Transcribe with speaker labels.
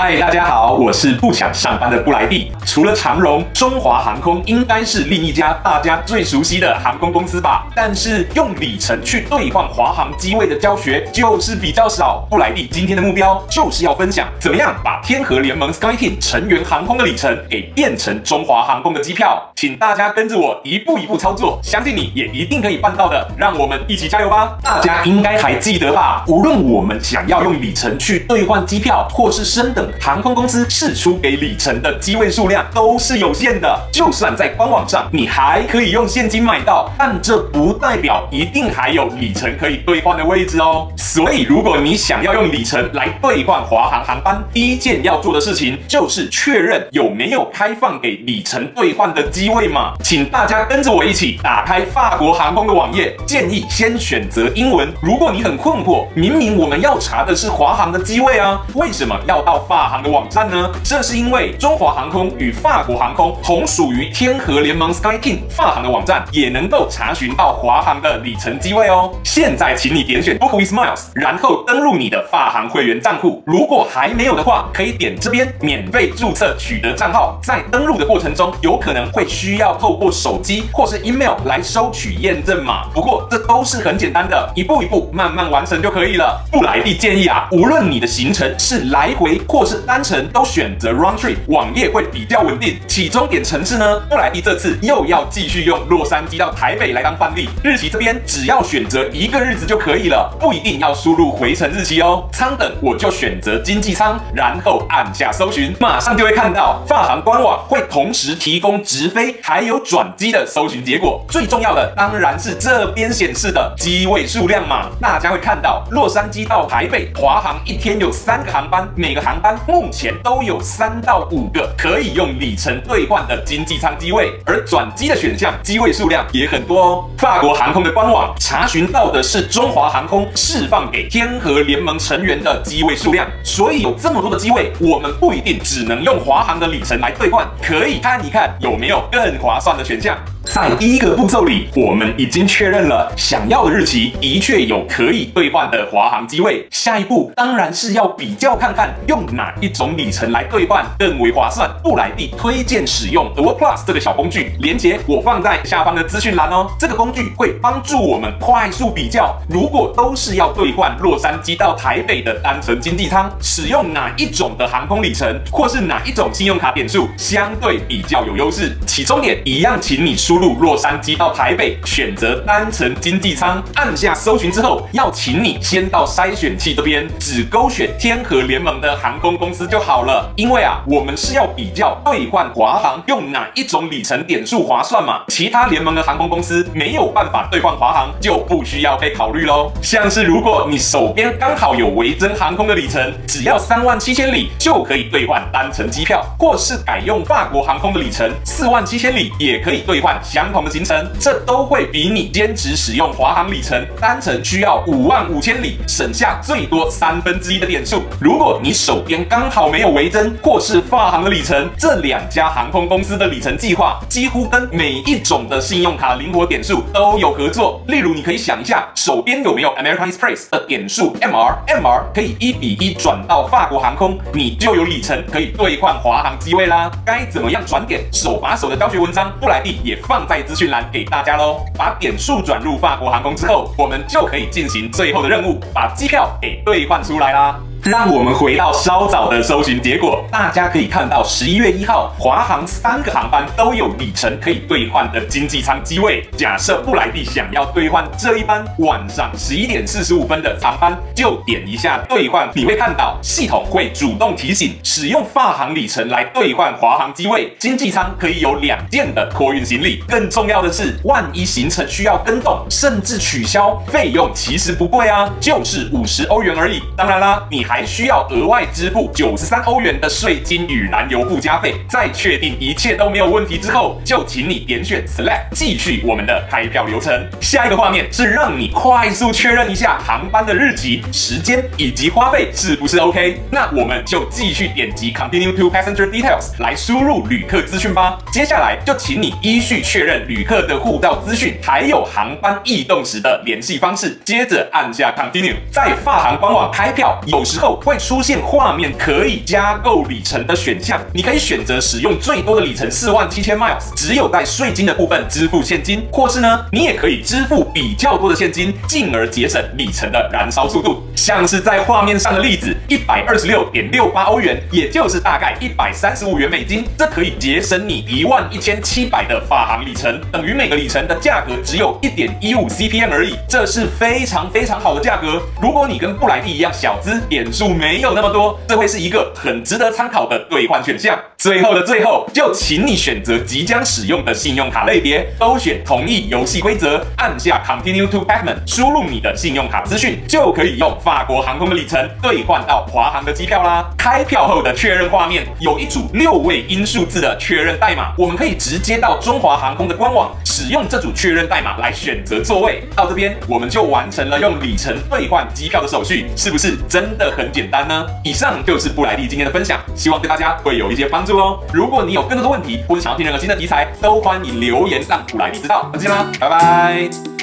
Speaker 1: 嗨，大家好，我是不想上班的布莱蒂。除了长荣，中华航空应该是另一家大家最熟悉的航空公司吧？但是用里程去兑换华航机位的教学就是比较少。布莱蒂今天的目标就是要分享，怎么样把天河联盟 SkyTeam 成员航空的里程给变成中华航空的机票。请大家跟着我一步一步操作，相信你也一定可以办到的。让我们一起加油吧！大家应该还记得吧？无论我们想要用里程去兑换机票，或是升等，航空公司释出给里程的机位数量都是有限的。就算在官网上，你还可以用现金买到，但这不代表一定还有里程可以兑换的位置哦。所以，如果你想要用里程来兑换华航航班，第一件要做的事情就是确认有没有开放给里程兑换的机位嘛。请大家跟着我一起打开法国航空的网页，建议先选择英文。如果你很困惑，明明我们要查的是华航的机位啊，为什么要到法航的网站呢？这是因为中华航空与法国航空同属于天河联盟 SkyTeam，法航的网站也能够查询到华航的里程机位哦。现在，请你点选 Book with Miles，然后登录你的法航会员账户。如果还没有的话，可以点这边免费注册取得账号。在登录的过程中，有可能会需要透过手机或是 email 来收取验证码。不过这都是很简单的，一步一步慢慢完成就可以了。布莱蒂建议啊，无论你的行程是来回或或是单程都选择 Round Trip，网页会比较稳定。起终点城市呢，布莱迪这次又要继续用洛杉矶到台北来当范例。日期这边只要选择一个日子就可以了，不一定要输入回程日期哦。舱等我就选择经济舱，然后按下搜寻，马上就会看到发航官网会同时提供直飞还有转机的搜寻结果。最重要的当然是这边显示的机位数量嘛，大家会看到洛杉矶到台北，华航一天有三个航班，每个航班目前都有三到五个可以用里程兑换的经济舱机位，而转机的选项机位数量也很多哦。法国航空的官网查询到的是中华航空释放给天河联盟成员的机位数量，所以有这么多的机位，我们不一定只能用华航的里程来兑换，可以看一看有没有更划算的选项。在第一个步骤里，我们已经确认了想要的日期的确有可以兑换的华航机位。下一步当然是要比较看看用哪一种里程来兑换更为划算。布莱蒂推荐使用 AwardPlus 这个小工具，连接我放在下方的资讯栏哦。这个工具会帮助我们快速比较，如果都是要兑换洛杉矶到台北的单程经济舱，使用哪一种的航空里程，或是哪一种信用卡点数相。对比较有优势。起终点一样，请你输。入洛杉矶到台北，选择单程经济舱，按下搜寻之后，要请你先到筛选器这边，只勾选天河联盟的航空公司就好了。因为啊，我们是要比较兑换华航用哪一种里程点数划算嘛，其他联盟的航空公司没有办法兑换华航，就不需要被考虑喽。像是如果你手边刚好有维珍航空的里程，只要三万七千里就可以兑换单程机票，或是改用法国航空的里程，四万七千里也可以兑换。相同的行程，这都会比你坚持使用华航里程单程需要五万五千里，省下最多三分之一的点数。如果你手边刚好没有维珍或是法航的里程，这两家航空公司的里程计划几乎跟每一种的信用卡灵活点数都有合作。例如，你可以想一下，手边有没有 American Express 的点数 MR，MR 可以一比一转到法国航空，你就有里程可以兑换华航机位啦。该怎么样转点？手把手的教学文章，布莱蒂也放。放在资讯栏给大家喽。把点数转入法国航空之后，我们就可以进行最后的任务，把机票给兑换出来啦。让我们回到稍早的搜寻结果，大家可以看到，十一月一号，华航三个航班都有里程可以兑换的经济舱机位。假设布莱蒂想要兑换这一班晚上十一点四十五分的航班，就点一下兑换，你会看到系统会主动提醒，使用发航里程来兑换华航机位，经济舱可以有两件的托运行李。更重要的是，万一行程需要更动，甚至取消，费用其实不贵啊，就是五十欧元而已。当然啦，你。还还需要额外支付九十三欧元的税金与燃油附加费。在确定一切都没有问题之后，就请你点选 Select，继续我们的开票流程。下一个画面是让你快速确认一下航班的日期、时间以及花费是不是 OK。那我们就继续点击 Continue to Passenger Details 来输入旅客资讯吧。接下来就请你依序确认旅客的护照资讯，还有航班异动时的联系方式。接着按下 Continue。在发航官网开票有时。后会出现画面可以加购里程的选项，你可以选择使用最多的里程四万七千 miles，只有带税金的部分支付现金，或是呢，你也可以支付比较多的现金，进而节省里程的燃烧速度。像是在画面上的例子，一百二十六点六八欧元，也就是大概一百三十五元美金，这可以节省你一万一千七百的法航里程，等于每个里程的价格只有一点一五 CPM 而已，这是非常非常好的价格。如果你跟布莱蒂一样小资，点数没有那么多，这会是一个很值得参考的兑换选项。最后的最后，就请你选择即将使用的信用卡类别，勾选同意游戏规则，按下 Continue to Payment，输入你的信用卡资讯，就可以用法国航空的里程兑换到华航的机票啦。开票后的确认画面有一组六位英数字的确认代码，我们可以直接到中华航空的官网，使用这组确认代码来选择座位。到这边，我们就完成了用里程兑换机票的手续，是不是真的很简单呢？以上就是布莱蒂今天的分享，希望对大家会有一些帮助。如果你有更多的问题，或者想要听任何新的题材，都欢迎留言让普莱米知道。再见啦，拜拜。